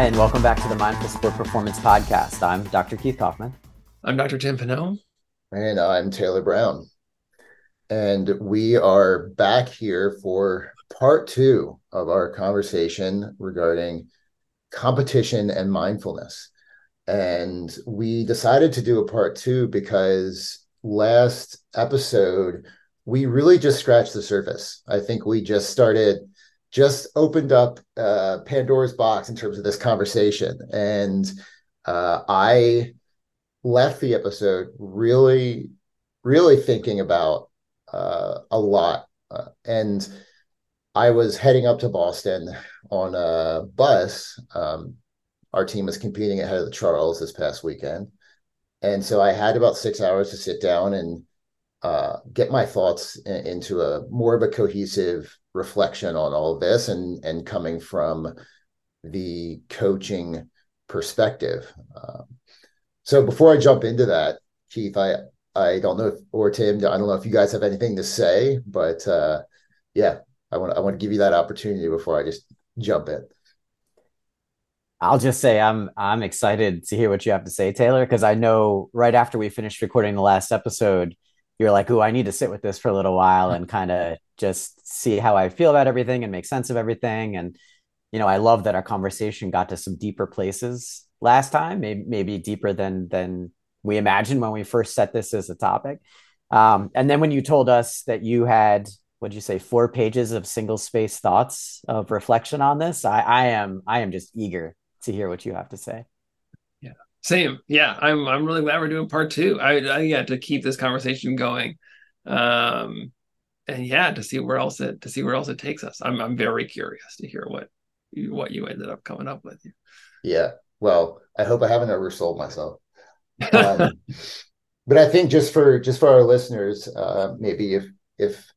Hi, and welcome back to the Mindful Sport Performance Podcast. I'm Dr. Keith Kaufman. I'm Dr. Tim Pineau. And I'm Taylor Brown. And we are back here for part two of our conversation regarding competition and mindfulness. And we decided to do a part two because last episode, we really just scratched the surface. I think we just started just opened up uh, Pandora's box in terms of this conversation. And uh, I left the episode really, really thinking about uh, a lot. Uh, and I was heading up to Boston on a bus. Um, our team was competing ahead of the Charles this past weekend. And so I had about six hours to sit down and uh, get my thoughts in, into a more of a cohesive reflection on all of this and and coming from the coaching perspective. Um, so before I jump into that, Keith, I I don't know if or Tim, I don't know if you guys have anything to say, but uh, yeah, I want I want to give you that opportunity before I just jump in. I'll just say I'm I'm excited to hear what you have to say, Taylor, because I know right after we finished recording the last episode, you're like, "Oh, I need to sit with this for a little while and kind of just see how I feel about everything and make sense of everything." And you know, I love that our conversation got to some deeper places last time, maybe maybe deeper than than we imagined when we first set this as a topic. Um, and then when you told us that you had, what'd you say, four pages of single space thoughts of reflection on this, I, I am I am just eager to hear what you have to say. Same. Yeah, I'm I'm really glad we're doing part two. I, I yeah to keep this conversation going, um, and yeah to see where else it to see where else it takes us. I'm I'm very curious to hear what what you ended up coming up with. Yeah. Well, I hope I haven't oversold myself. Um, but I think just for just for our listeners, uh, maybe if if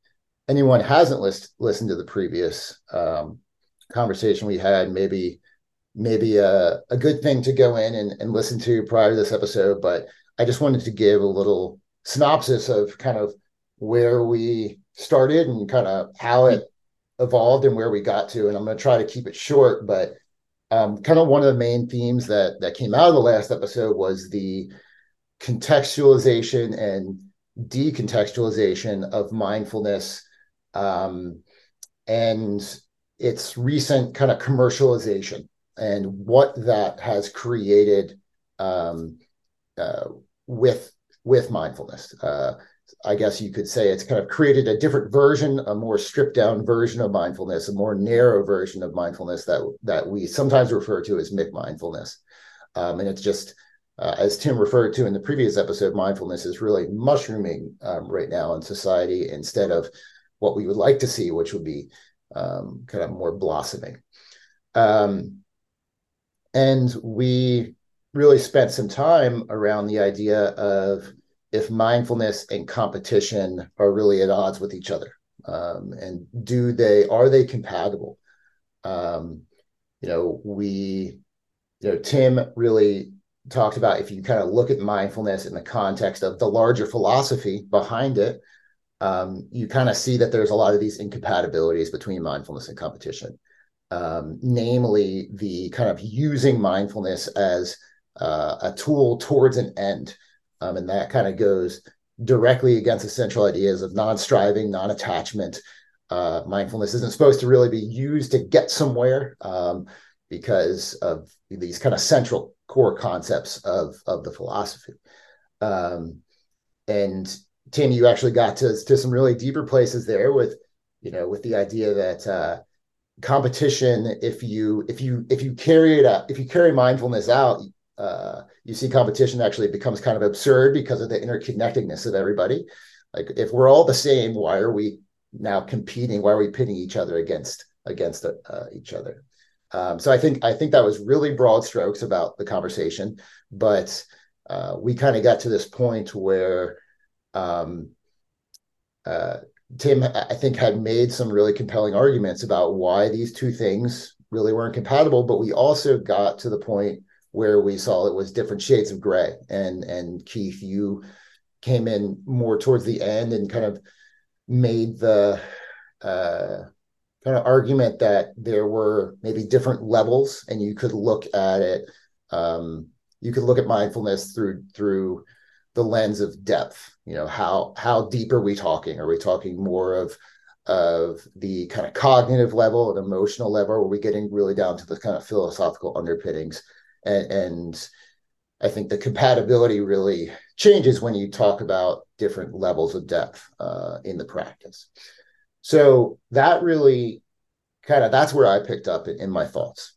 anyone hasn't list, listened to the previous um, conversation we had, maybe maybe a, a good thing to go in and, and listen to prior to this episode. But I just wanted to give a little synopsis of kind of where we started and kind of how it evolved and where we got to. And I'm going to try to keep it short, but um, kind of one of the main themes that that came out of the last episode was the contextualization and decontextualization of mindfulness um, and its recent kind of commercialization and what that has created um, uh, with with mindfulness. Uh, I guess you could say it's kind of created a different version, a more stripped down version of mindfulness, a more narrow version of mindfulness that that we sometimes refer to as McMindfulness. Um, and it's just uh, as Tim referred to in the previous episode, mindfulness is really mushrooming um, right now in society instead of what we would like to see, which would be um, kind of more blossoming. Um, and we really spent some time around the idea of if mindfulness and competition are really at odds with each other um, and do they are they compatible? Um, you know we you know tim really talked about if you kind of look at mindfulness in the context of the larger philosophy behind it um, you kind of see that there's a lot of these incompatibilities between mindfulness and competition um, namely the kind of using mindfulness as uh, a tool towards an end. Um, and that kind of goes directly against the central ideas of non striving, non attachment. Uh, mindfulness isn't supposed to really be used to get somewhere um, because of these kind of central core concepts of, of the philosophy. Um, and Tim, you actually got to, to some really deeper places there with, you know, with the idea that uh, competition if you if you if you carry it out if you carry mindfulness out uh, you see competition actually becomes kind of absurd because of the interconnectedness of everybody. Like if we're all the same why are we now competing? Why are we pitting each other against against uh, each other? Um, so i think i think that was really broad strokes about the conversation but uh, we kind of got to this point where um, uh, Tim, I think, had made some really compelling arguments about why these two things really weren't compatible. But we also got to the point where we saw it was different shades of gray. And and Keith, you came in more towards the end and kind of made the uh, kind of argument that there were maybe different levels and you could look at it um, you could look at mindfulness through through the lens of depth you know how how deep are we talking? Are we talking more of of the kind of cognitive level and emotional level? Are we getting really down to the kind of philosophical underpinnings? And, and i think the compatibility really changes when you talk about different levels of depth uh, in the practice. So that really kind of that's where I picked up in, in my thoughts.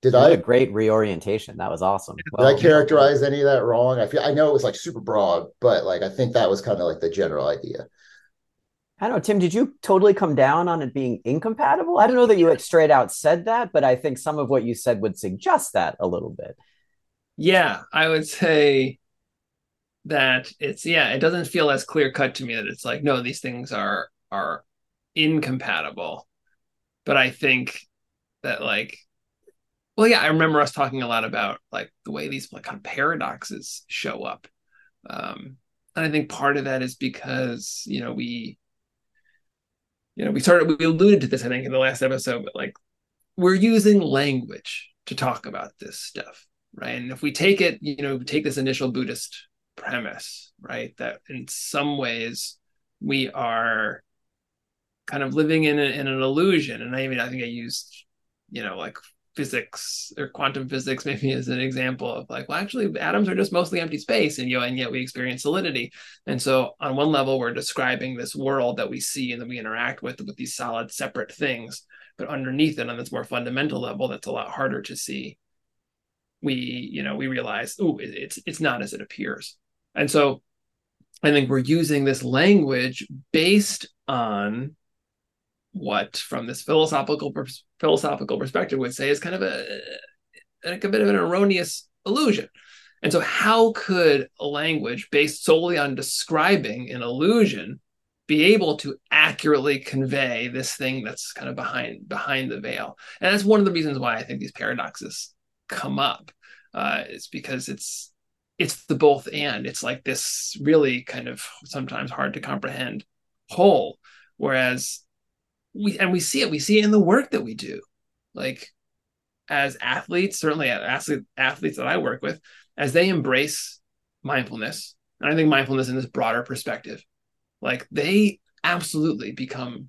Did what I a great reorientation? That was awesome. Did I characterize any of that wrong? I feel I know it was like super broad, but like I think that was kind of like the general idea. I don't know, Tim. Did you totally come down on it being incompatible? I don't know that you straight out said that, but I think some of what you said would suggest that a little bit. Yeah, I would say that it's yeah, it doesn't feel as clear cut to me that it's like no, these things are are incompatible. But I think that like well yeah, I remember us talking a lot about like the way these like kind of paradoxes show up. Um and I think part of that is because, you know, we you know, we started we alluded to this, I think, in the last episode, but like we're using language to talk about this stuff, right? And if we take it, you know, take this initial Buddhist premise, right, that in some ways we are kind of living in, a, in an illusion. And I mean, I think I used, you know, like physics or quantum physics maybe is an example of like, well, actually, atoms are just mostly empty space, and you know, and yet we experience solidity. And so, on one level, we're describing this world that we see and that we interact with with these solid, separate things. But underneath it, on this more fundamental level, that's a lot harder to see. We, you know, we realize, oh, it's it's not as it appears. And so, I think we're using this language based on what from this philosophical philosophical perspective would say is kind of a, a, bit of an erroneous illusion. And so, how could a language based solely on describing an illusion be able to accurately convey this thing that's kind of behind behind the veil? And that's one of the reasons why I think these paradoxes come up. Uh, is because it's it's the both and. It's like this really kind of sometimes hard to comprehend whole. Whereas we and we see it. We see it in the work that we do. Like as athletes certainly athlete, athletes that i work with as they embrace mindfulness and i think mindfulness in this broader perspective like they absolutely become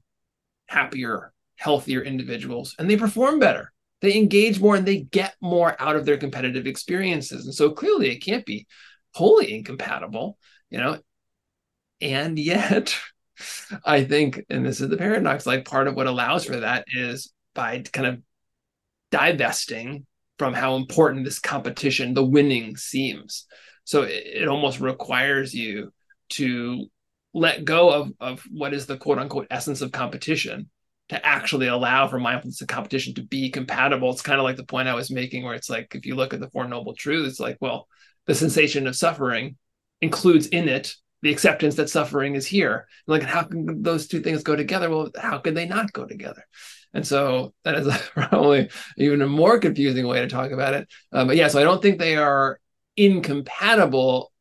happier healthier individuals and they perform better. They engage more and they get more out of their competitive experiences. And so clearly it can't be wholly incompatible you know? And yet I think, and this is the paradox, like part of what allows for that is by kind of divesting from how important this competition, the winning seems. So it, it almost requires you to let go of, of what is the quote unquote essence of competition to actually allow for mindfulness and competition to be compatible. It's kind of like the point I was making, where it's like, if you look at the Four Noble Truths, it's like, well, the sensation of suffering includes in it the acceptance that suffering is here. Like, how can those two things go together? Well, how could they not go together? And so that is probably even a more confusing way to talk about it. Um, but yeah, so I don't think they are incompatible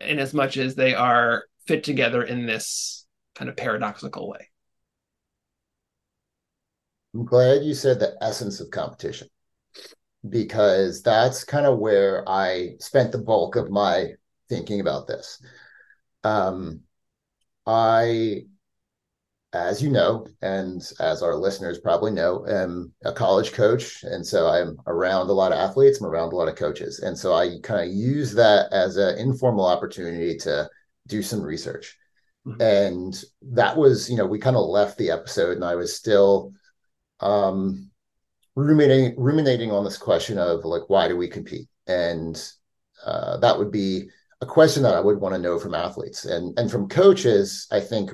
in as much as they are fit together in this kind of paradoxical way. I'm glad you said the essence of competition because that's kind of where I spent the bulk of my thinking about this. Um, I, as you know, and as our listeners probably know, am a college coach. And so I'm around a lot of athletes, I'm around a lot of coaches. And so I kind of use that as an informal opportunity to do some research. Mm-hmm. And that was, you know, we kind of left the episode and I was still um ruminating ruminating on this question of like why do we compete and uh, that would be a question that I would want to know from athletes and and from coaches. I think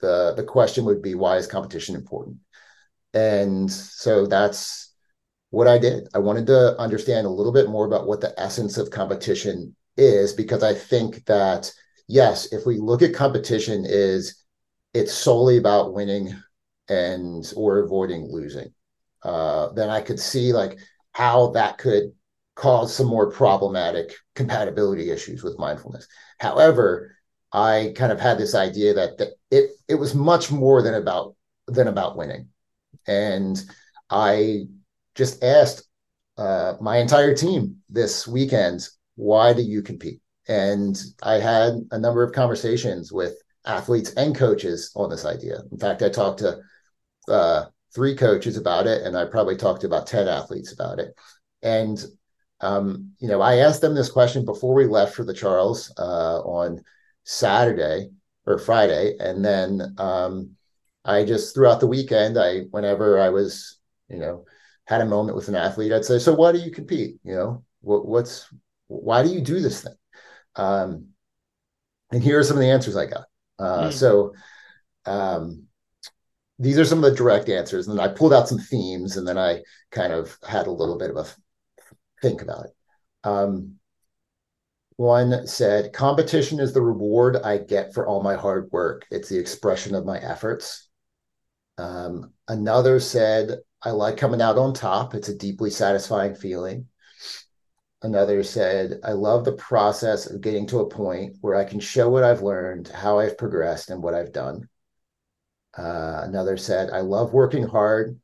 the the question would be why is competition important? And so that's what I did. I wanted to understand a little bit more about what the essence of competition is because I think that yes, if we look at competition is it's solely about winning and or avoiding losing, uh, then I could see like how that could cause some more problematic compatibility issues with mindfulness. However, I kind of had this idea that, it it was much more than about than about winning. And I just asked uh, my entire team this weekend, why do you compete? And I had a number of conversations with athletes and coaches on this idea. In fact, I talked to uh, three coaches about it, and I probably talked to about 10 athletes about it. And, um, you know, I asked them this question before we left for the Charles uh, on Saturday or Friday. And then um, I just throughout the weekend, I, whenever I was, you know, had a moment with an athlete, I'd say, so why do you compete? You know, what, what's, why do you do this thing? Um, and here are some of the answers I got. Uh, mm. So, um, these are some of the direct answers. And then I pulled out some themes and then I kind of had a little bit of a think about it. Um, one said, competition is the reward I get for all my hard work. It's the expression of my efforts. Um, another said, I like coming out on top. It's a deeply satisfying feeling. Another said, I love the process of getting to a point where I can show what I've learned, how I've progressed, and what I've done. Uh, another said, I love working hard.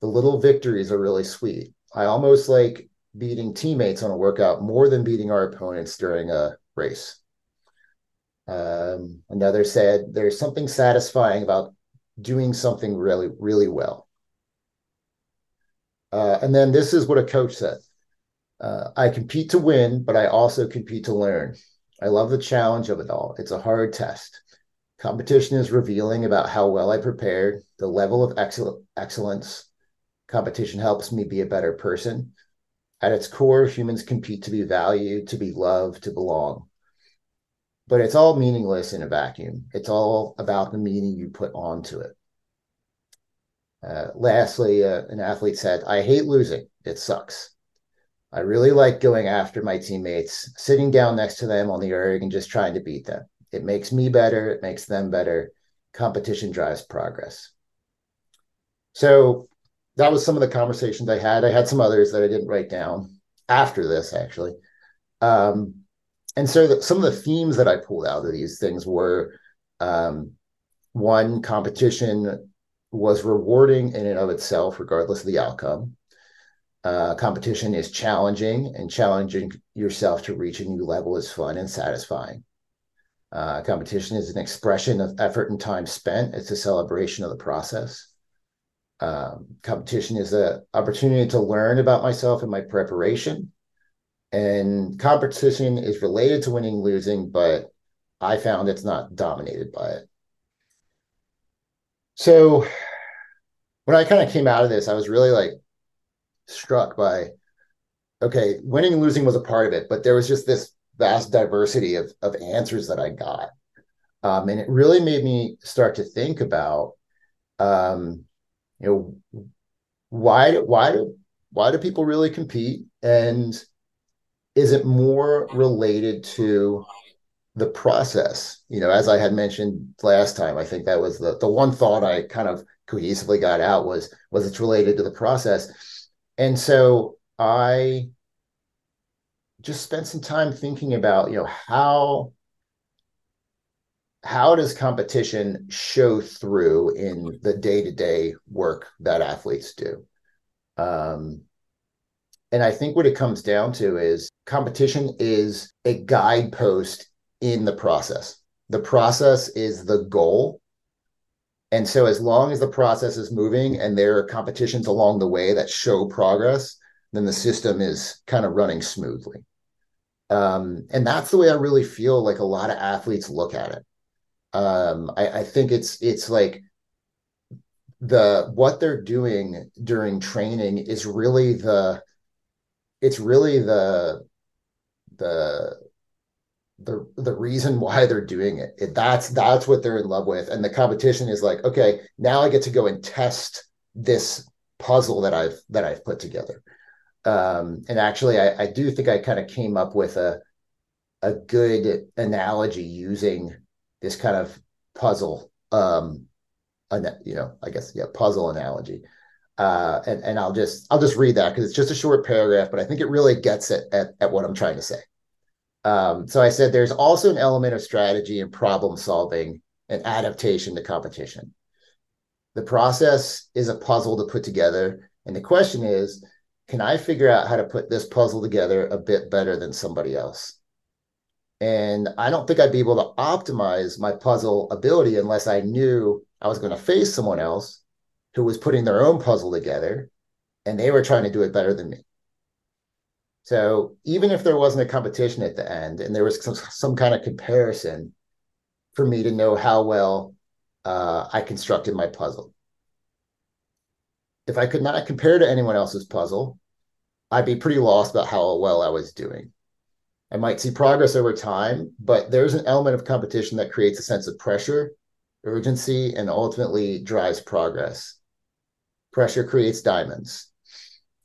The little victories are really sweet. I almost like beating teammates on a workout more than beating our opponents during a race. Um, another said, There's something satisfying about doing something really, really well. Uh, and then this is what a coach said uh, I compete to win, but I also compete to learn. I love the challenge of it all. It's a hard test. Competition is revealing about how well I prepared, the level of excel- excellence. Competition helps me be a better person. At its core, humans compete to be valued, to be loved, to belong. But it's all meaningless in a vacuum. It's all about the meaning you put onto it. Uh, lastly, uh, an athlete said, I hate losing. It sucks. I really like going after my teammates, sitting down next to them on the erg and just trying to beat them. It makes me better. It makes them better. Competition drives progress. So that was some of the conversations I had. I had some others that I didn't write down after this, actually. Um, and so the, some of the themes that I pulled out of these things were um, one, competition was rewarding in and of itself, regardless of the outcome. Uh, competition is challenging, and challenging yourself to reach a new level is fun and satisfying. Uh, competition is an expression of effort and time spent. It's a celebration of the process. Um, competition is an opportunity to learn about myself and my preparation. And competition is related to winning, losing, but I found it's not dominated by it. So when I kind of came out of this, I was really like struck by okay, winning and losing was a part of it, but there was just this vast diversity of of answers that I got, um, and it really made me start to think about, um, you know, why why do why do people really compete, and is it more related to the process? You know, as I had mentioned last time, I think that was the the one thought I kind of cohesively got out was was it's related to the process, and so I just spent some time thinking about you know how how does competition show through in the day-to-day work that athletes do? Um, and i think what it comes down to is competition is a guidepost in the process. The process is the goal. And so as long as the process is moving and there are competitions along the way that show progress then the system is kind of running smoothly. Um, and that's the way I really feel like a lot of athletes look at it. Um, I, I think it's it's like the what they're doing during training is really the it's really the the the the reason why they're doing it. it. that's that's what they're in love with and the competition is like okay now i get to go and test this puzzle that i've that i've put together um, and actually, I, I do think I kind of came up with a a good analogy using this kind of puzzle, um, you know, I guess yeah, puzzle analogy. Uh, and and I'll just I'll just read that because it's just a short paragraph, but I think it really gets it at, at what I'm trying to say. Um, so I said there's also an element of strategy and problem solving and adaptation to competition. The process is a puzzle to put together. And the question is, can I figure out how to put this puzzle together a bit better than somebody else? And I don't think I'd be able to optimize my puzzle ability unless I knew I was going to face someone else who was putting their own puzzle together and they were trying to do it better than me. So even if there wasn't a competition at the end and there was some, some kind of comparison for me to know how well uh, I constructed my puzzle. If I could not compare to anyone else's puzzle, I'd be pretty lost about how well I was doing. I might see progress over time, but there's an element of competition that creates a sense of pressure, urgency, and ultimately drives progress. Pressure creates diamonds.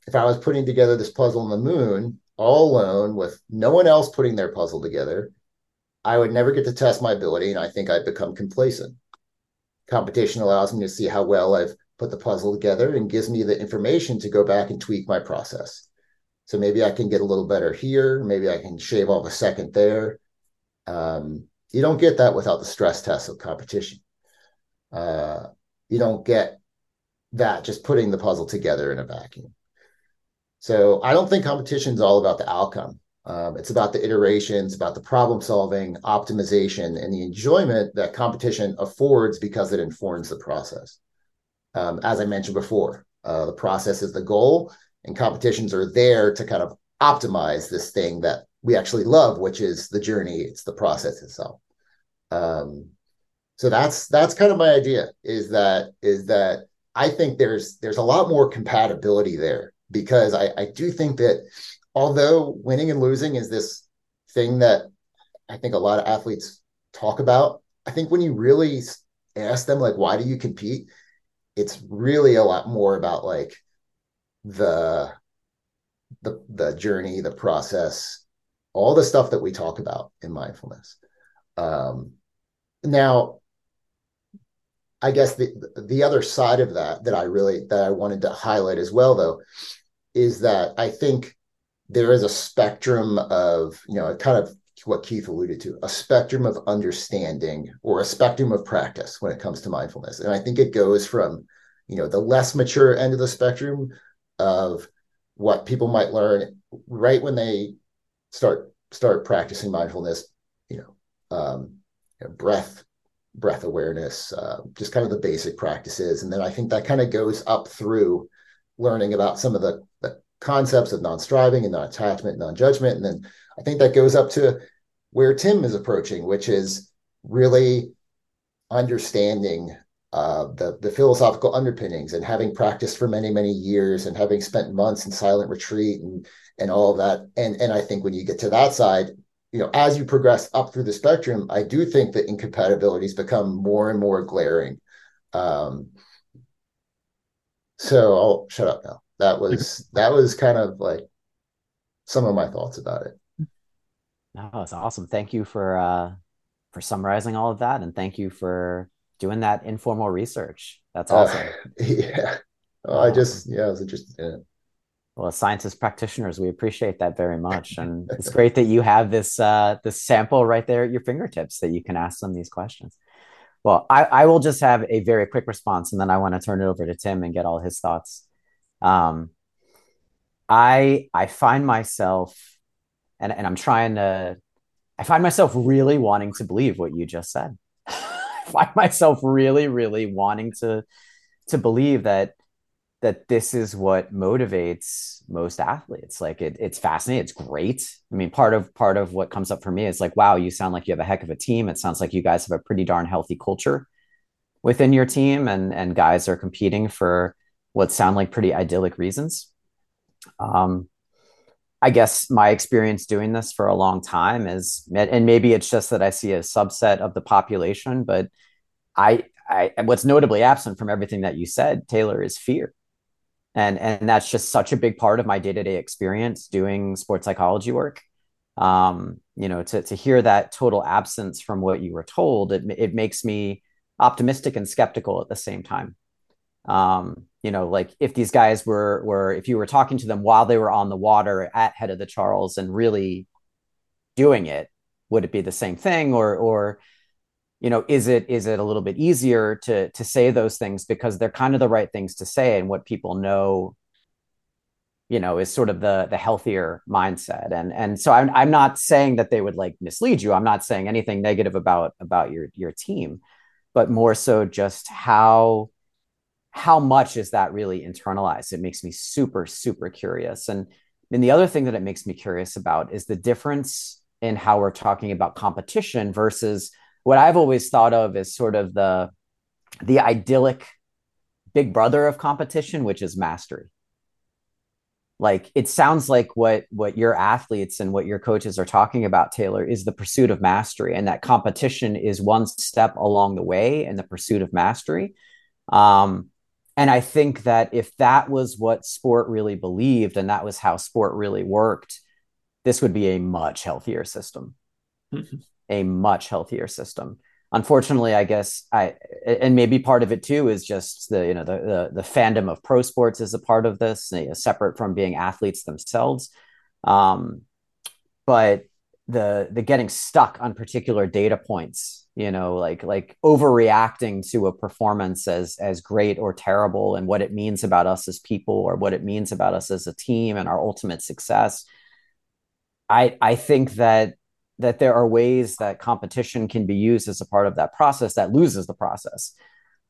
If I was putting together this puzzle on the moon all alone with no one else putting their puzzle together, I would never get to test my ability and I think I'd become complacent. Competition allows me to see how well I've put the puzzle together and gives me the information to go back and tweak my process. So maybe I can get a little better here. Maybe I can shave off a second there. Um, you don't get that without the stress test of competition. Uh, you don't get that just putting the puzzle together in a vacuum. So I don't think competition is all about the outcome. Um, it's about the iterations, about the problem solving, optimization, and the enjoyment that competition affords because it informs the process. Um, as I mentioned before, uh, the process is the goal, and competitions are there to kind of optimize this thing that we actually love, which is the journey. It's the process itself. Um, so that's that's kind of my idea. Is that is that I think there's there's a lot more compatibility there because I, I do think that although winning and losing is this thing that I think a lot of athletes talk about, I think when you really ask them like why do you compete, it's really a lot more about like the the the journey, the process, all the stuff that we talk about in mindfulness. Um, now, I guess the the other side of that that I really that I wanted to highlight as well though is that I think there is a spectrum of, you know, kind of what Keith alluded to, a spectrum of understanding or a spectrum of practice when it comes to mindfulness. And I think it goes from, you know, the less mature end of the spectrum of what people might learn right when they start start practicing mindfulness, you know, um, you know breath breath awareness, uh, just kind of the basic practices. And then I think that kind of goes up through learning about some of the, the concepts of non-striving and non-attachment, non-judgment. And then I think that goes up to where Tim is approaching, which is really understanding uh, the the philosophical underpinnings and having practiced for many many years and having spent months in silent retreat and and all of that. And and I think when you get to that side, you know, as you progress up through the spectrum, I do think that incompatibilities become more and more glaring. Um, so I'll shut up now that was that was kind of like some of my thoughts about it. No, it's awesome. Thank you for uh for summarizing all of that and thank you for doing that informal research. That's uh, awesome. Uh, yeah. Well, I just yeah, I was interested in it. Well, as scientist practitioners, we appreciate that very much. And it's great that you have this uh this sample right there at your fingertips that you can ask them these questions. Well, I, I will just have a very quick response and then I want to turn it over to Tim and get all his thoughts. Um, I I find myself, and and I'm trying to, I find myself really wanting to believe what you just said. Find myself really, really wanting to to believe that that this is what motivates most athletes. Like it, it's fascinating. It's great. I mean part of part of what comes up for me is like wow you sound like you have a heck of a team. It sounds like you guys have a pretty darn healthy culture within your team and and guys are competing for what sound like pretty idyllic reasons. Um, I guess my experience doing this for a long time is, and maybe it's just that I see a subset of the population, but I, I, what's notably absent from everything that you said, Taylor, is fear. And, and that's just such a big part of my day-to-day experience doing sports psychology work. Um, you know, to, to hear that total absence from what you were told, it, it makes me optimistic and skeptical at the same time. Um, you know, like if these guys were were if you were talking to them while they were on the water at head of the Charles and really doing it, would it be the same thing? Or or you know is it is it a little bit easier to to say those things because they're kind of the right things to say and what people know you know is sort of the the healthier mindset? And and so I'm, I'm not saying that they would like mislead you. I'm not saying anything negative about about your your team but more so just how how much is that really internalized? It makes me super super curious. And and the other thing that it makes me curious about is the difference in how we're talking about competition versus what i've always thought of as sort of the the idyllic big brother of competition which is mastery. Like it sounds like what what your athletes and what your coaches are talking about taylor is the pursuit of mastery and that competition is one step along the way in the pursuit of mastery. Um, and i think that if that was what sport really believed and that was how sport really worked this would be a much healthier system mm-hmm. a much healthier system unfortunately, I guess I and maybe part of it too is just the you know the the, the fandom of pro sports is a part of this, you know, separate from being athletes themselves. Um, but the the getting stuck on particular data points, you know, like like overreacting to a performance as as great or terrible, and what it means about us as people, or what it means about us as a team, and our ultimate success. I I think that that there are ways that competition can be used as a part of that process that loses the process.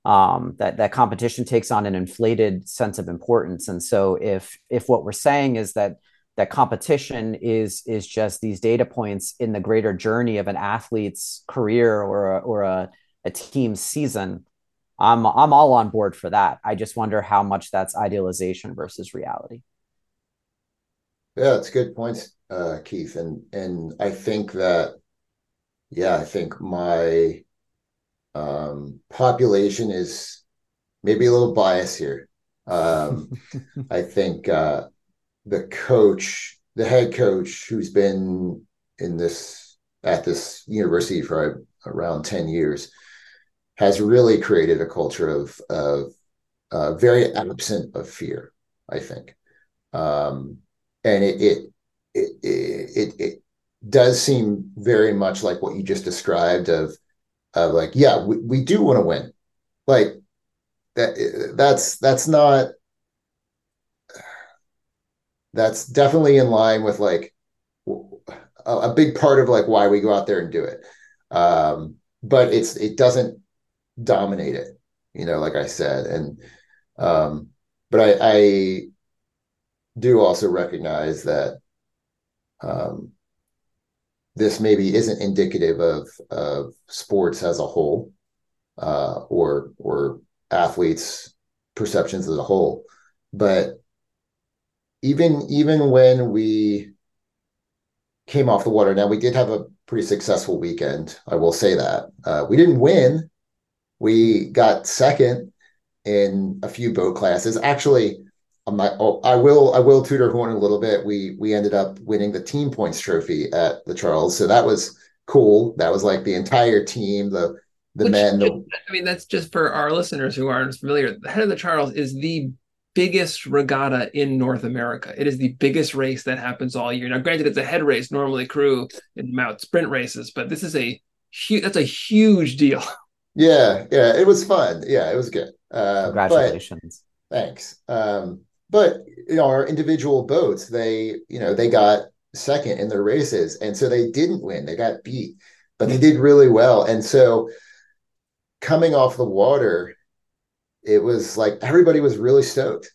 Um, that that competition takes on an inflated sense of importance, and so if if what we're saying is that that competition is is just these data points in the greater journey of an athlete's career or a, or a, a team's season, I'm I'm all on board for that. I just wonder how much that's idealization versus reality. Yeah, it's good points uh, Keith, and and I think that yeah, I think my um, population is maybe a little biased here. Um, I think uh, the coach, the head coach, who's been in this at this university for around ten years, has really created a culture of of uh, very absent of fear. I think, um, and it, it it, it it does seem very much like what you just described of of like yeah we, we do want to win like that that's that's not that's definitely in line with like a, a, big part of like why we go out there and do it. Um but it's it doesn't dominate it you know like i said. And um but i i do also recognize that um, this maybe isn't indicative of of sports as a whole uh, or or athletes perceptions as a whole. But even even when we came off the water now we did have a pretty successful weekend i will say that uh, we didn't win we got second in a few boat classes actually I'm not, oh, I will I will tutor horn a little bit. We we ended up winning the team points trophy at the Charles, so that was cool. That was like the entire team, the the Which, men. The... I mean, that's just for our listeners who aren't familiar. The head of the Charles is the biggest regatta in North America. It is the biggest race that happens all year. Now, granted, it's a head race. Normally, crew in mount sprint races, but this is a huge. That's a huge deal. Yeah, yeah, it was fun. Yeah, it was good. Uh, Congratulations. Thanks. Um, but you know, our individual boats, they you know they got second in their races, and so they didn't win. They got beat, but they did really well. And so coming off the water, it was like everybody was really stoked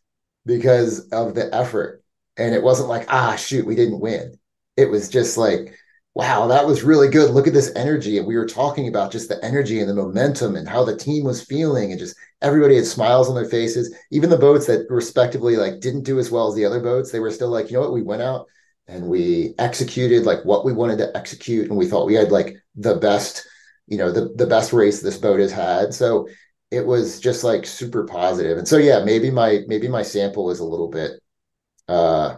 because of the effort, and it wasn't like ah shoot we didn't win. It was just like wow, that was really good. Look at this energy. And we were talking about just the energy and the momentum and how the team was feeling and just everybody had smiles on their faces. Even the boats that respectively like didn't do as well as the other boats, they were still like, you know what, we went out and we executed like what we wanted to execute. And we thought we had like the best, you know, the, the best race this boat has had. So it was just like super positive. And so yeah, maybe my maybe my sample is a little bit uh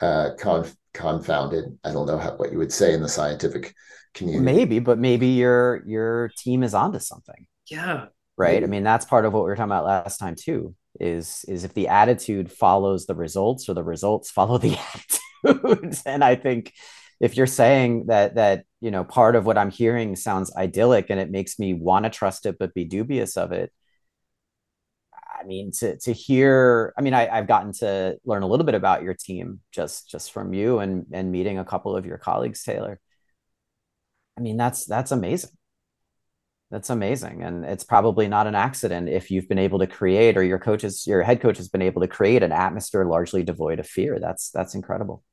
uh conf- confounded. I don't know how, what you would say in the scientific community. Maybe, but maybe your your team is onto something. Yeah. Right. Maybe. I mean, that's part of what we were talking about last time too. Is is if the attitude follows the results, or the results follow the attitude, and I think if you're saying that that you know part of what i'm hearing sounds idyllic and it makes me want to trust it but be dubious of it i mean to to hear i mean I, i've gotten to learn a little bit about your team just just from you and and meeting a couple of your colleagues taylor. I mean that's that's amazing. That's amazing and it's probably not an accident if you've been able to create or your coaches your head coach has been able to create an atmosphere largely devoid of fear. That's that's incredible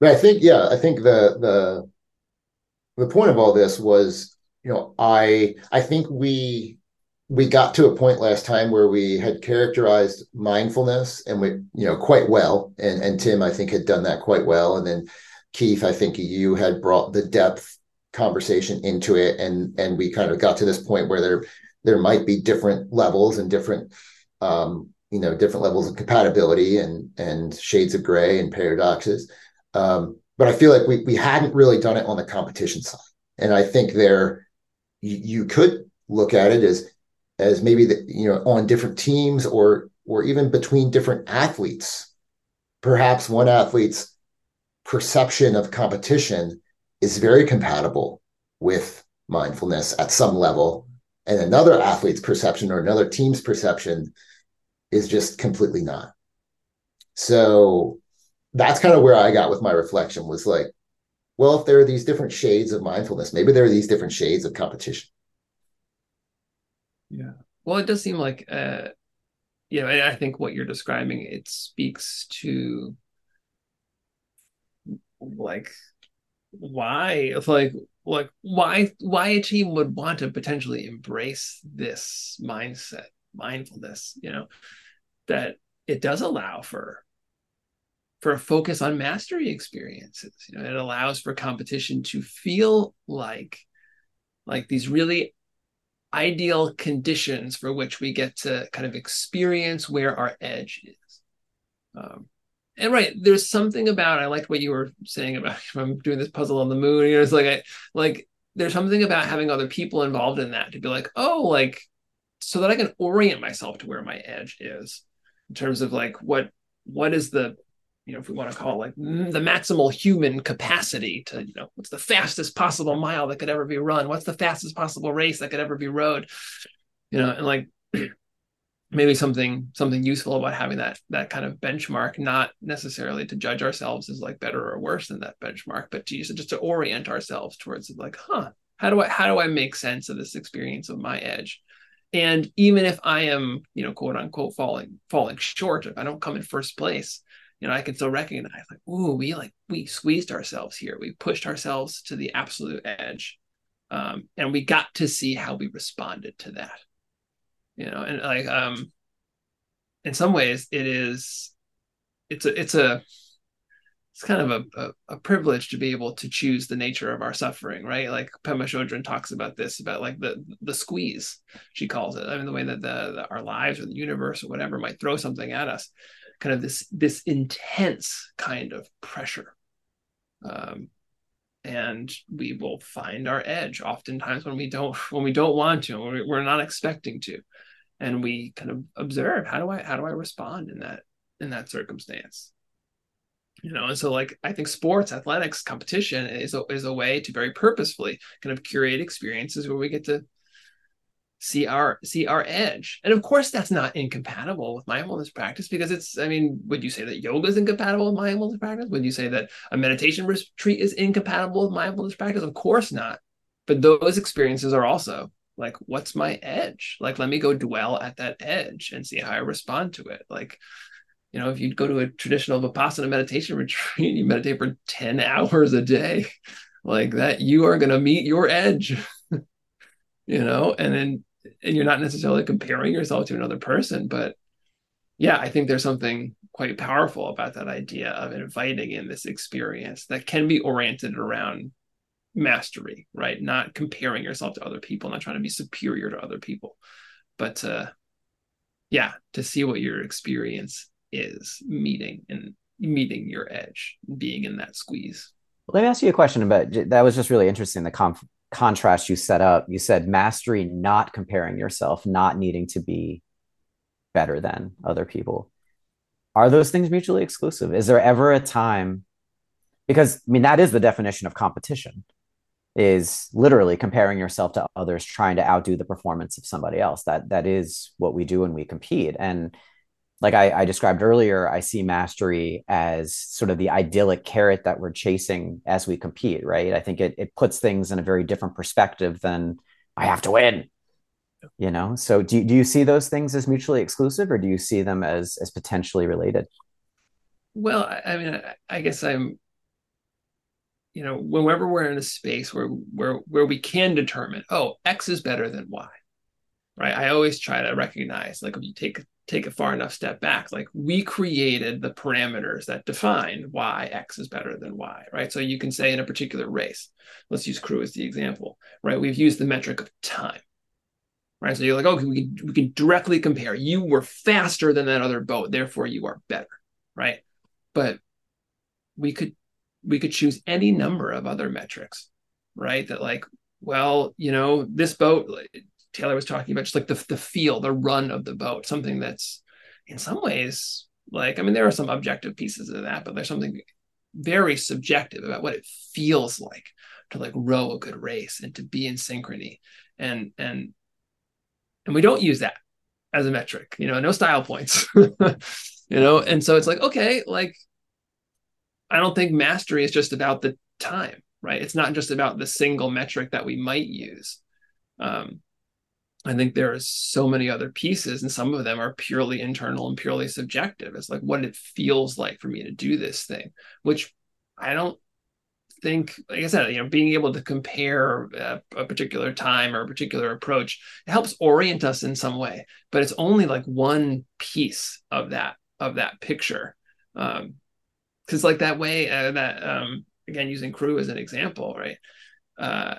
but I think, yeah, I think the the the point of all this was, you know, I I think we we got to a point last time where we had characterized mindfulness and we, you know, quite well. And and Tim, I think, had done that quite well. And then Keith, I think you had brought the depth conversation into it. And and we kind of got to this point where there there might be different levels and different um, you know, different levels of compatibility and and shades of gray and paradoxes. Um, but I feel like we we hadn't really done it on the competition side, and I think there you, you could look at it as as maybe the, you know on different teams or or even between different athletes. Perhaps one athlete's perception of competition is very compatible with mindfulness at some level, and another athlete's perception or another team's perception is just completely not. So that's kind of where I got with my reflection was like, well, if there are these different shades of mindfulness, maybe there are these different shades of competition. Yeah. Well, it does seem like, uh, you know, I think what you're describing, it speaks to like why, like, like why, why a team would want to potentially embrace this mindset, mindfulness, you know, that it does allow for for a focus on mastery experiences. You know, it allows for competition to feel like like these really ideal conditions for which we get to kind of experience where our edge is. Um, and right, there's something about I liked what you were saying about if I'm doing this puzzle on the moon. You know, it's like I like there's something about having other people involved in that to be like, oh, like so that I can orient myself to where my edge is in terms of like what what is the you know, if we want to call like mm, the maximal human capacity to, you know, what's the fastest possible mile that could ever be run? What's the fastest possible race that could ever be rode? You know, and like maybe something something useful about having that that kind of benchmark, not necessarily to judge ourselves as like better or worse than that benchmark, but to use it just to orient ourselves towards like, huh, how do I how do I make sense of this experience of my edge? And even if I am, you know, quote unquote falling falling short, if I don't come in first place, you know, I can still recognize like, ooh, we like we squeezed ourselves here. We pushed ourselves to the absolute edge. Um, and we got to see how we responded to that. You know, and like um in some ways it is it's a it's a it's kind of a, a, a, privilege to be able to choose the nature of our suffering, right? Like Pema Chodron talks about this, about like the the squeeze, she calls it. I mean, the way that the, the our lives or the universe or whatever might throw something at us kind of this this intense kind of pressure. Um, and we will find our edge oftentimes when we don't when we don't want to when we're not expecting to. And we kind of observe how do i how do i respond in that in that circumstance? You know and so like i think sports athletics competition is a, is a way to very purposefully kind of curate experiences where we get to see our see our edge. And of course that's not incompatible with mindfulness practice because it's i mean would you say that yoga is incompatible with mindfulness practice? Would you say that a meditation retreat is incompatible with mindfulness practice? Of course not. But those experiences are also like what's my edge? Like let me go dwell at that edge and see how i respond to it. Like you know if you go to a traditional vipassana meditation retreat you meditate for 10 hours a day like that you are going to meet your edge you know? And then and you're not necessarily comparing yourself to another person but yeah i think there's something quite powerful about that idea of inviting in this experience that can be oriented around mastery right? Not comparing yourself to other people not trying to be superior to other people but uh yeah to see what your experience is meeting and meeting your edge being in that squeeze. Let me ask you a question about that was just really interesting the conf- contrast you set up you said mastery not comparing yourself not needing to be better than other people. Are those things mutually exclusive? Is there ever a time because i mean that is the definition of competition is literally comparing yourself to others trying to outdo the performance of somebody else. That that is what we do when we compete. And like I, I, described earlier, I see mastery as sort of the idyllic carrot that we're chasing as we compete, right? I think it, it puts things in a very different perspective than I have to win, you know? So do, do you see those things as mutually exclusive or do you see them as, as potentially related? Well, I mean, I, guess I'm, you know, whenever we're in a space where, where, where we can determine, oh, X is better than Y, right? I always try to recognize, like, if you take take a far enough step back like we created the parameters that define why x is better than y right? So you can say in a particular race let's use crew as the example right? We've used the metric of time right? So you're like okay we can, we can directly compare. You were faster than that other boat therefore you are better right? But we could we could choose any number of other metrics right? That like well you know this boat Taylor was talking about, just like the the feel, the run of the boat, something that's in some ways like I mean there are some objective pieces of that, but there's something very subjective about what it feels like to like row a good race and to be in synchrony. And and and we don't use that as a metric you know no style points you know? And so it's like okay like i don't think mastery is just about the time right? It's not just about the single metric that we might use. Um I think there are so many other pieces, and some of them are purely internal and purely subjective. It's like what it feels like for me to do this thing, which I don't think, like I said, you know, being able to compare a, a, particular time or a particular approach helps orient us in some way, but it's only like one piece of that of that picture. Um, because like that way, uh, that um, again using crew as an example, right? Uh,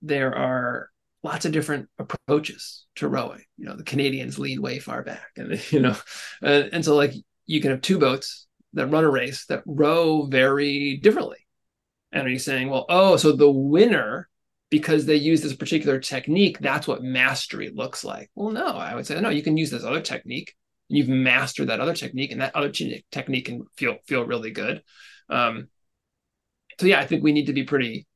there are lots of different approaches to rowing. You know, the Canadians lean way far back, and you know, and, and so like you can have two boats that run a race that row very differently. And are you saying, well, oh, so the winner, because they use this particular technique, that's what mastery looks like? Well, no, I would say no. You can use this other technique. And you've mastered that other technique, and that other technique can feel feel really good. Um, so yeah, I think we need to be pretty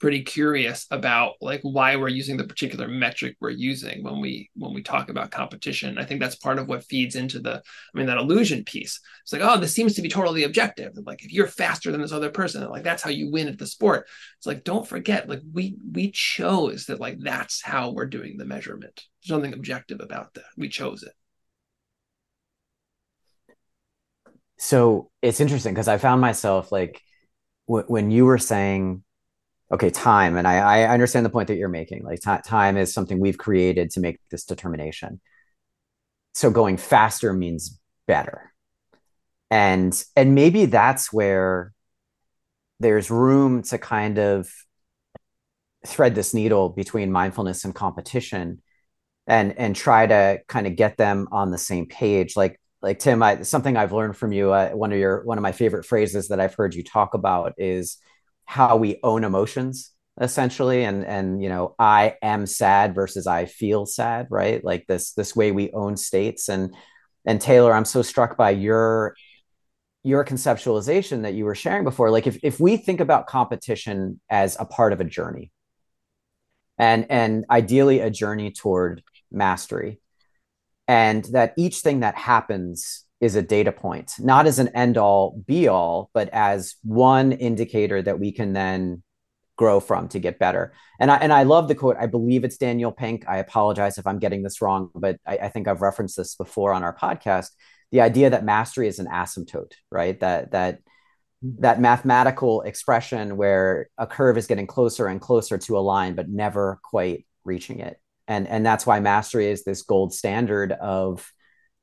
pretty curious about like why we're using the particular metric we're using when we when we talk about competition. I think that's part of what feeds into the i mean that illusion piece. It's like oh this seems to be totally objective. Like if you're faster than this other person like that's how you win at the sport. It's like don't forget like we we chose that like that's how we're doing the measurement. There's nothing objective about that. We chose it. So it's interesting because i found myself like when you were saying okay time. And i i understand the point that you're making like t- time is something we've created to make this determination. So going faster means better. And and maybe that's where there's room to kind of thread this needle between mindfulness and competition and and try to kind of get them on the same page. Like like tim I, something i've learned from you uh, one of your one of my favorite phrases that i've heard you talk about is how we own emotions essentially. And and you know i am sad versus i feel sad right? Like this this way we own states. And and taylor i'm so struck by your your conceptualization that you were sharing before. Like if if we think about competition as a part of a journey and and ideally a journey toward mastery and that each thing that happens is a data point, not as an end all be all, but as one indicator that we can then grow from to get better. And I and I love the quote. I believe it's Daniel Pink. I apologize if I'm getting this wrong, but I, I think I've referenced this before on our podcast. The idea that mastery is an asymptote, right? That that mm-hmm. that mathematical expression where a curve is getting closer and closer to a line, but never quite reaching it. And and that's why mastery is this gold standard of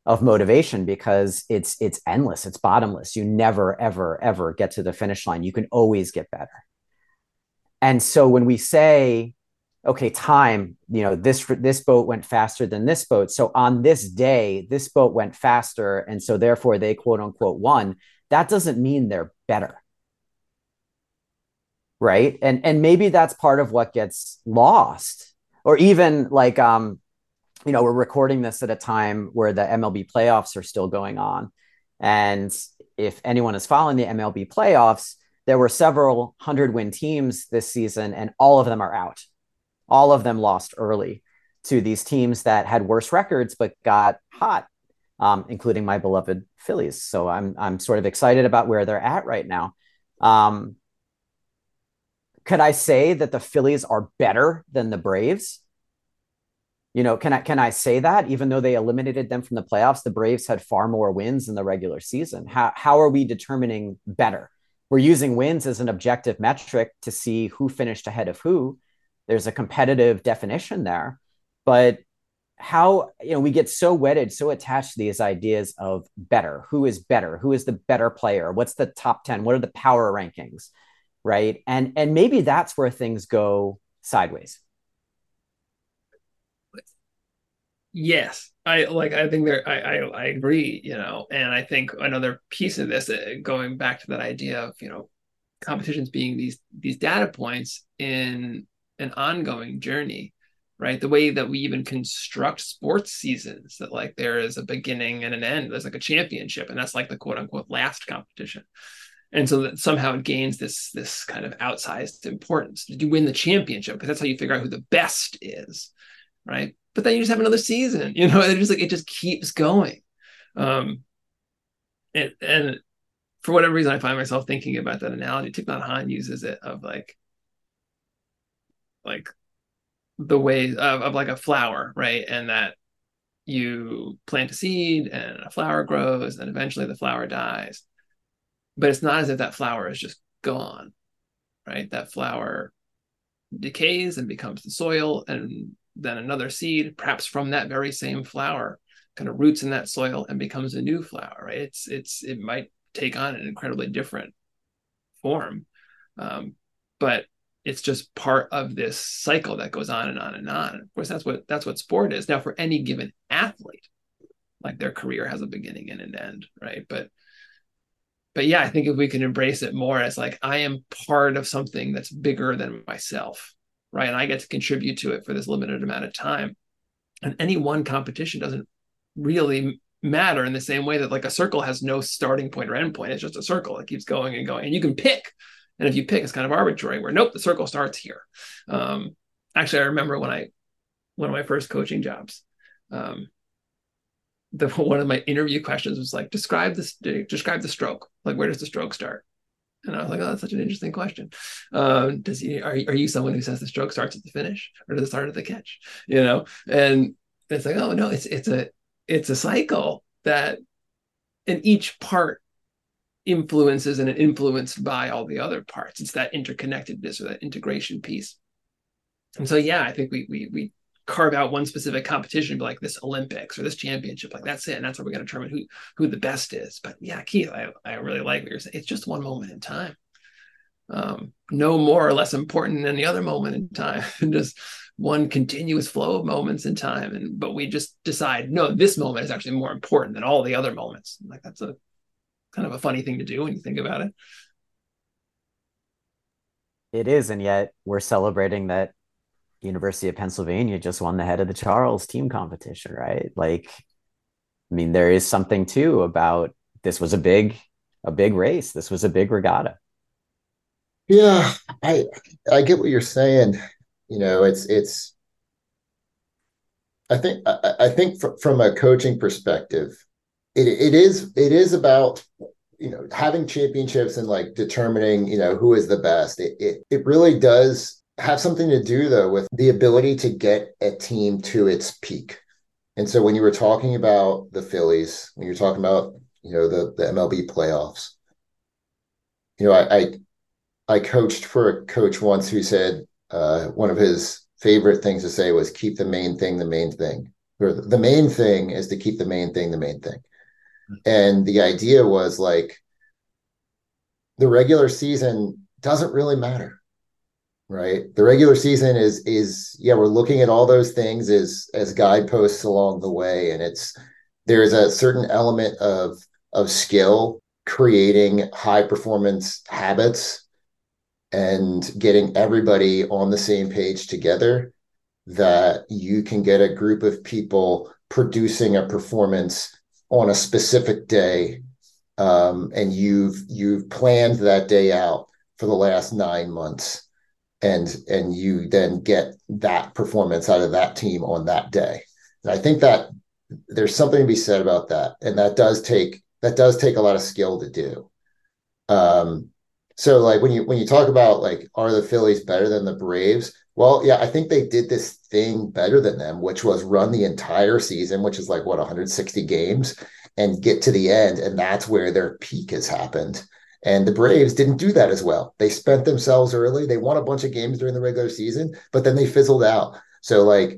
of motivation because it's it's endless it's bottomless. You never ever ever get to the finish line. You can always get better. And so when we say okay time you know this this boat went faster than this boat. So on this day this boat went faster and so therefore they quote unquote won that doesn't mean they're better. Right? And and maybe that's part of what gets lost. Or even like um you know, we're recording this at a time where the MLB playoffs are still going on. And if anyone is following the MLB playoffs, there were several hundred win teams this season, and all of them are out. All of them lost early to these teams that had worse records but got hot, um, including my beloved Phillies. So I'm I'm sort of excited about where they're at right now. Um, could I say that the Phillies are better than the Braves? You know, can I can I say that? Even though they eliminated them from the playoffs, the Braves had far more wins in the regular season? How how are we determining better? We're using wins as an objective metric to see who finished ahead of who. There's a competitive definition there, but how you know we get so wedded so attached to these ideas of better. Who is better? Who is the better player? What's the top 10 what are the power rankings? Right? And and maybe that's where things go sideways yes i like i think there I, I, I agree you know and i think another piece of this uh, going back to that idea of you know competitions being these these data points in an ongoing journey right? The way that we even construct sports seasons that like there is a beginning and an end there's like a championship and that's like the quote unquote last competition. And so that somehow it gains this this kind of outsized importance. Did you win the championship? Because that's how you figure out who the best is right but then you just have another season you know it just like it just keeps going. Um and and for whatever reason i find myself thinking about that analogy. Thich Nhat uses it of like like the way of, of like a flower right? And that you plant a seed and a flower grows and eventually the flower dies. But it's not as if that flower is just gone right? That flower decays and becomes the soil and then another seed, perhaps from that very same flower, kind of roots in that soil and becomes a new flower. Right? It's it's it might take on an incredibly different form, um, but it's just part of this cycle that goes on and on and on. Of course, that's what that's what sport is. Now, for any given athlete, like their career has a beginning and an end, right? But but yeah, I think if we can embrace it more as like I am part of something that's bigger than myself, right? And I get to contribute to it for this limited amount of time. And any one competition doesn't really matter in the same way that like a circle has no starting point or end point. It's just a circle. It keeps going and going. And you can pick. And if you pick, it's kind of arbitrary where nope, the circle starts here. Um, actually, I remember when I one of my first coaching jobs, um, the one of my interview questions was like, describe this, describe the stroke. Like, where does the stroke start? And I was like, oh, that's such an interesting question. Um, does he are, are you someone who says the stroke starts at the finish or it start at the catch? You know, and it's like, oh no, it's it's a it's a cycle that in each part influences and influenced by all the other parts. It's that interconnectedness or that integration piece. And so yeah, I think we we we carve out one specific competition, like this Olympics or this championship, like that's it, and that's where we're going to determine who who the best is. But yeah, Keith, I, I really like what you're saying. It's just one moment in time, um, no more or less important than the other moment in time, just one continuous flow of moments in time. And but we just decide, no, this moment is actually more important than all the other moments. Like that's a kind of a funny thing to do when you think about it. It is, and yet we're celebrating that University of Pennsylvania just won the head of the Charles team competition, right? Like, I mean, there is something too about this was a big, a big race. This was a big regatta. Yeah, I I get what you're saying. You know, it's it's. I think I, think fr- from a coaching perspective, it it is it is about you know having championships and like determining you know who is the best. It it, it really does have something to do though with the ability to get a team to its peak. And so when you were talking about the Phillies, when you're talking about you know the the MLB playoffs, you know I I, I coached for a coach once who said uh, one of his favorite things to say was keep the main thing the main thing. Or the main thing is to keep the main thing the main thing. And the idea was like the regular season doesn't really matter right? The regular season is is yeah we're looking at all those things as as guideposts along the way and it's there's a certain element of of skill creating high performance habits and getting everybody on the same page together that you can get a group of people producing a performance on a specific day um, and you've you've planned that day out for the last nine months and and you then get that performance out of that team on that day. And i think that there's something to be said about that and that does take that does take a lot of skill to do. Um so like when you when you talk about like are the phillies better than the braves? Well yeah i think they did this thing better than them which was run the entire season which is like what 160 games and get to the end and that's where their peak has happened and the Braves didn't do that as well. They spent themselves early. They won a bunch of games during the regular season, but then they fizzled out. So, like,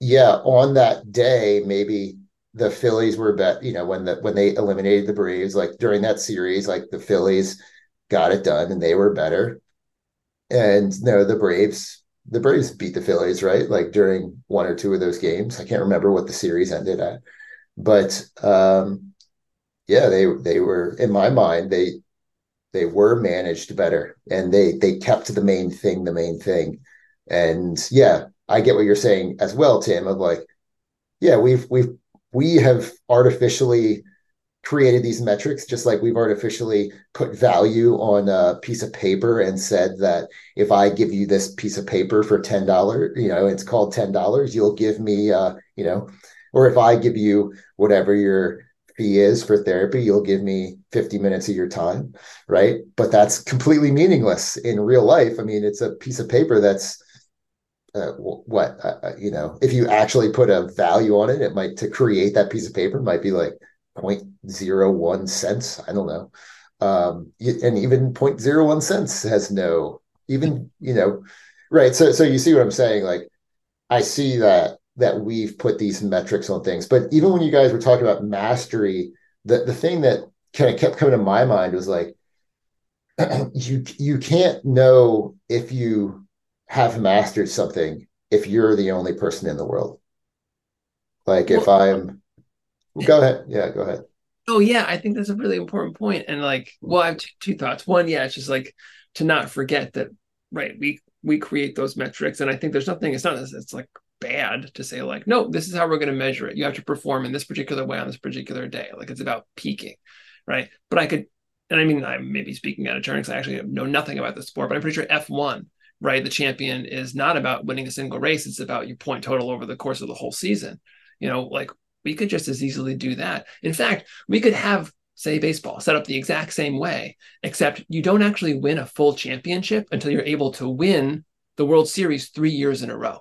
yeah, on that day, maybe the Phillies were bet, you know, when the when they eliminated the Braves, like during that series, like the Phillies got it done and they were better. And no, the Braves, the Braves beat the Phillies, right? Like during one or two of those games. I can't remember what the series ended at. But um yeah, they they were in my mind they they were managed better and they they kept the main thing the main thing. And yeah, I get what you're saying as well, Tim. Of like, yeah, we've we've we have artificially created these metrics just like we've artificially put value on a piece of paper and said that if i give you this piece of paper for $10 you know it's called $10 you'll give me uh you know or if i give you whatever your fee is for therapy you'll give me 50 minutes of your time right? But that's completely meaningless in real life. I mean it's a piece of paper that's uh, what uh, uh you know if you actually put a value on it it might to create that piece of paper might be like 0.01 cents i don't know. Um and even 0.01 cents has no even you know right so so you see what i'm saying like i see that that we've put these metrics on things. But even when you guys were talking about mastery, the, the thing that kind of kept coming to my mind was like, you you can't know if you have mastered something if you're the only person in the world. Like if I'm go ahead. Yeah, go ahead. Oh yeah, I think that's a really important point. And like, well, I have two, two thoughts. One, yeah, it's just like to not forget that, right? We we create those metrics, and I think there's nothing. It's not. It's like bad to say like no this is how we're going to measure it. You have to perform in this particular way on this particular day. Like it's about peaking right? But i could and i mean i'm maybe speaking out of turn because i actually know nothing about the sport but i'm pretty sure f1 right the champion is not about winning a single race. It's about your point total over the course of the whole season. You know like we could just as easily do that. In fact we could have say baseball set up the exact same way except you don't actually win a full championship until you're able to win the world series three years in a row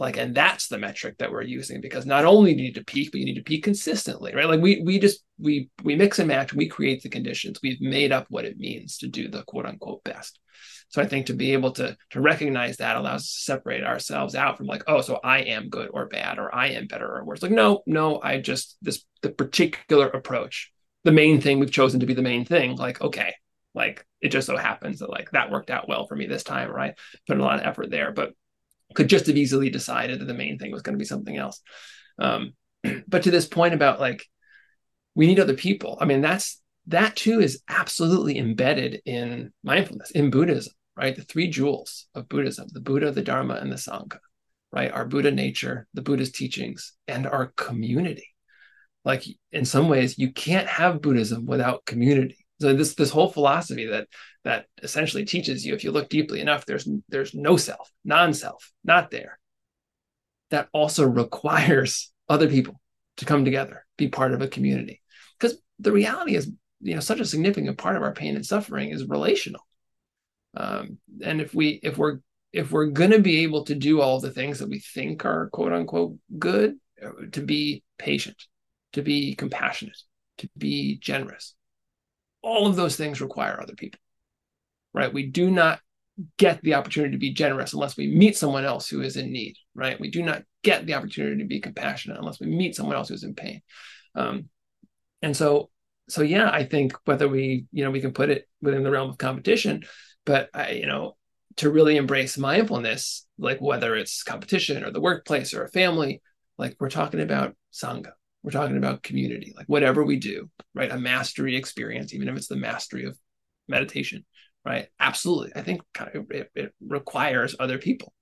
like and that's the metric that we're using because not only do you need to peak but you need to peak consistently right? Like we we just we we mix and match we create the conditions. We've made up what it means to do the quote unquote best. So i think to be able to to recognize that allows us to separate ourselves out from like oh so i am good or bad or i am better or worse. Like no no i just this the particular approach the main thing we've chosen to be the main thing like okay like it just so happens that like that worked out well for me this time right put a lot of effort there. But could just have easily decided that the main thing was going to be something else. Um, but to this point about like we need other people, I mean that's that too is absolutely embedded in mindfulness in Buddhism, right? The three jewels of Buddhism: the Buddha, the Dharma, and the Sangha, right? Our Buddha nature, the Buddha's teachings, and our community. Like in some ways, you can't have Buddhism without community. So this this whole philosophy that that essentially teaches you if you look deeply enough there's there's no self non-self not there. That also requires other people to come together be part of a community. Because the reality is you know such a significant part of our pain and suffering is relational. Um, and if we if we're if we're going to be able to do all the things that we think are quote unquote good uh, to be patient to be compassionate to be generous all of those things require other people right? We do not get the opportunity to be generous unless we meet someone else who is in need, right? We do not get the opportunity to be compassionate unless we meet someone else who's in pain. Um, and so, so yeah, I think whether we, you know, we can put it within the realm of competition, but I, you know, to really embrace mindfulness, like whether it's competition or the workplace or a family, like we're talking about sangha, we're talking about community, like whatever we do, right? A mastery experience, even if it's the mastery of meditation right? Absolutely. I think it, it requires other people.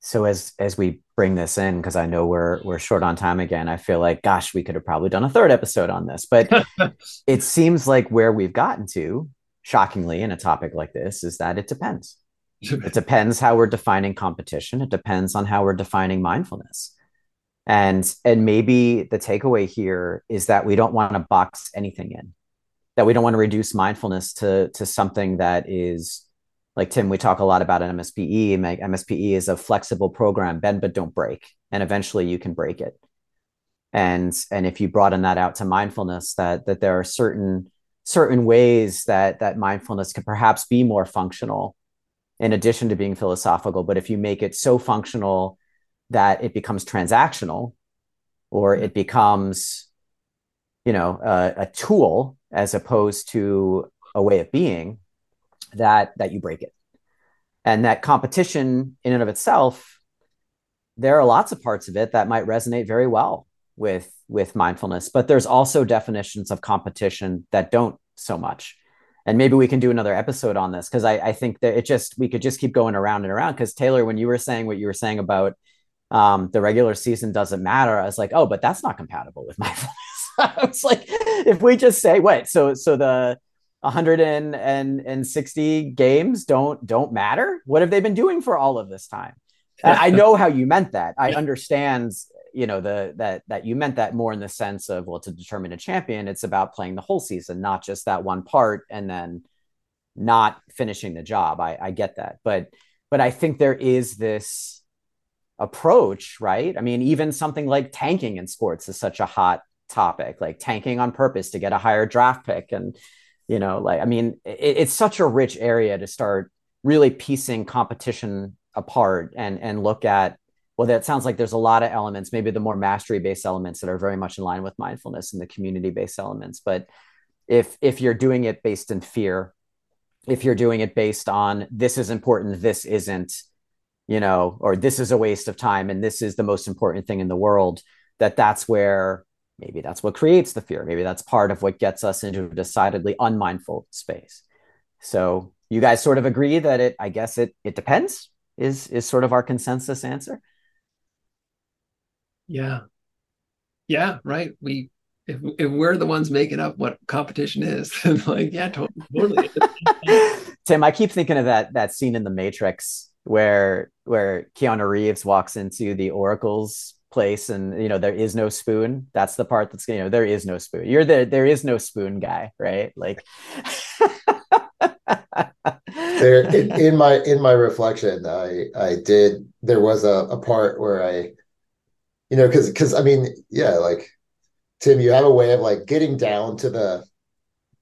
so as as we bring this in because i know we're we're short on time again i feel like gosh we could have probably done a third episode on this but it seems like where we've gotten to shockingly in a topic like this is that it depends it depends how we're defining competition it depends on how we're defining mindfulness and and maybe the takeaway here is that we don't want to box anything in that we don't want to reduce mindfulness to to something that is like Tim, we talk a lot about an MSPE. MSPE is a flexible program, bend but don't break, and eventually you can break it. And and if you broaden that out to mindfulness, that that there are certain certain ways that that mindfulness can perhaps be more functional, in addition to being philosophical. But if you make it so functional that it becomes transactional, or it becomes, you know, a, a tool as opposed to a way of being, that that you break it. And that competition in and of itself there are lots of parts of it that might resonate very well with with mindfulness but there's also definitions of competition that don't so much. And maybe we can do another episode on this because I, I think that it just we could just keep going around and around because taylor when you were saying what you were saying about um, the regular season doesn't matter. I was like oh but that's not compatible with mindfulness i was like if we just say wait, so so the 160 games don't don't matter? What have they been doing for all of this time? I know how you meant that. I understand you know the that that you meant that more in the sense of well to determine a champion it's about playing the whole season not just that one part and then not finishing the job. I i get that. But but i think there is this approach right? I mean even something like tanking in sports is such a hot topic like tanking on purpose to get a higher draft pick. And you know like i mean it, it's such a rich area to start really piecing competition apart and and look at well that sounds like there's a lot of elements maybe the more mastery based elements that are very much in line with mindfulness and the community based elements. But if if you're doing it based in fear if you're doing it based on this is important this isn't you know or this is a waste of time and this is the most important thing in the world that that's where maybe that's what creates the fear. Maybe that's part of what gets us into a decidedly unmindful space. So you guys sort of agree that it i guess it it depends is is sort of our consensus answer? Yeah. Yeah right. We if, if we're the ones making up what competition is like yeah totally, totally. tim i keep thinking of that that scene in the matrix where where keanu reeves walks into the oracle's place and you know there is no spoon. That's the part that's you know there is no spoon. You're the there is no spoon guy right? Like there in, in, my in my reflection i i did there was a, a part where i you know because because i mean yeah like tim you have a way of like getting down to the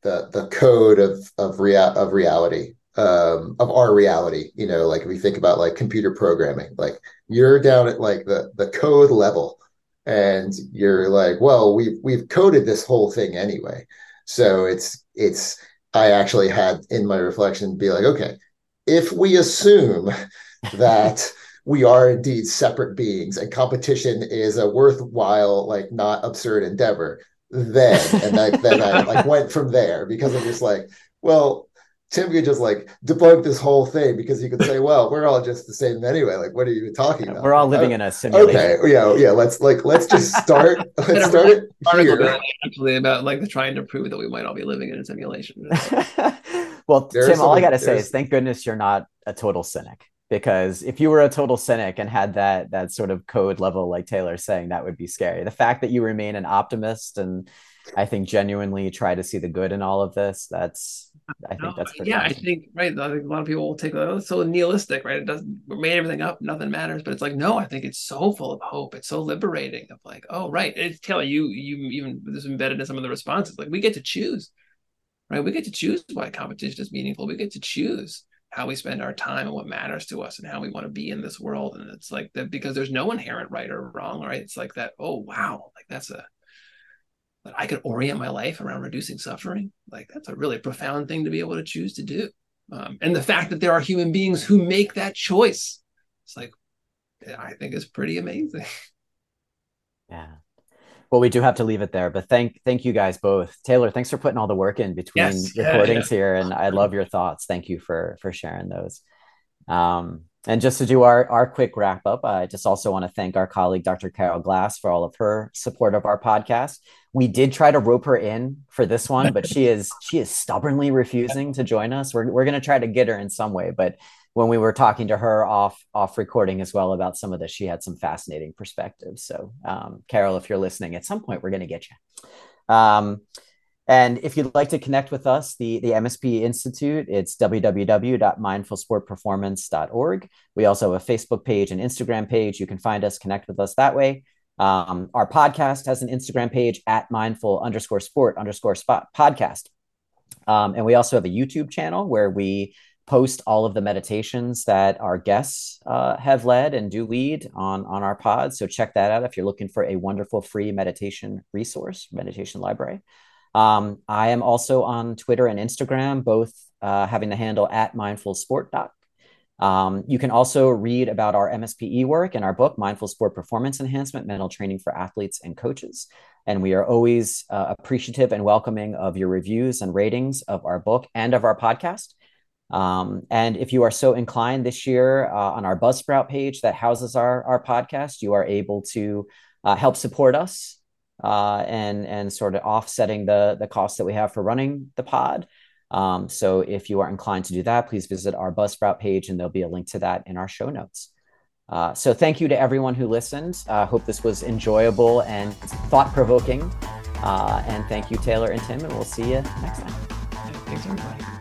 the the code of of real of reality um, of our reality. You know, like if we think about like computer programming, like you're down at like the the code level, and you're like, well, we've we've coded this whole thing anyway. So it's it's I actually had in my reflection be like, okay, if we assume that we are indeed separate beings and competition is a worthwhile, like not absurd endeavor, then and I, then I like went from there because I'm just like, well, Tim could just like debunk this whole thing because he could say, "Well, we're all just the same anyway. Like, what are you talking about? We're all uh, living in a simulation." Okay, yeah, yeah. Let's like let's just start. let's start it here. Actually, about like the trying to prove that we might all be living in a simulation. well, there Tim, all I got to say is thank goodness you're not a total cynic because if you were a total cynic and had that that sort of code level like Taylor saying, that would be scary. The fact that you remain an optimist and I think genuinely try to see the good in all of this. That's I think that's yeah. Awesome. I think right. I think a lot of people will take oh, it's so nihilistic, right? It doesn't we made everything up, nothing matters. But it's like no, I think it's so full of hope. It's so liberating. Of like, oh right, it's telling you you even this embedded in some of the responses. Like we get to choose, right? We get to choose why competition is meaningful. We get to choose how we spend our time and what matters to us and how we want to be in this world. And it's like that because there's no inherent right or wrong, right? It's like that. Oh wow, like that's a that I could orient my life around reducing suffering, like that's a really profound thing to be able to choose to do. Um, and the fact that there are human beings who make that choice, it's like, I think is pretty amazing. Yeah. Well, we do have to leave it there, but thank thank you guys both. Taylor, thanks for putting all the work in between yes, recordings yeah, yeah. here, and I love your thoughts. Thank you for for sharing those. Um, and just to do our, our quick wrap up, I just also want to thank our colleague, Dr. Carol Glass, for all of her support of our podcast. We did try to rope her in for this one, but she is she is stubbornly refusing to join us. We're, we're going to try to get her in some way, but when we were talking to her off off recording as well about some of this, she had some fascinating perspectives. So, um, Carol, if you're listening, at some point we're going to get you. Um, and if you'd like to connect with us, the, the MSP Institute, it's www.mindfulsportperformance.org. We also have a Facebook page and Instagram page. You can find us, connect with us that way. Um, our podcast has an Instagram page at mindful underscore sport underscore spot podcast. Um, and we also have a YouTube channel where we post all of the meditations that our guests uh, have led and do lead on, on our pod. So check that out if you're looking for a wonderful free meditation resource, meditation library. Um, I am also on Twitter and Instagram, both uh, having the handle at Mindful Sport Doc. Um, you can also read about our MSPE work in our book, Mindful Sport Performance Enhancement Mental Training for Athletes and Coaches. And we are always uh, appreciative and welcoming of your reviews and ratings of our book and of our podcast. Um, and if you are so inclined this year uh, on our Buzzsprout page that houses our, our podcast, you are able to uh, help support us uh, and and sort of offsetting the the costs that we have for running the pod. Um, so if you are inclined to do that, please visit our Buzzsprout page, and there'll be a link to that in our show notes. Uh, so thank you to everyone who listened. I uh, hope this was enjoyable and thought provoking. Uh, and thank you, Taylor and Tim, and we'll see you next time. Thanks, everybody.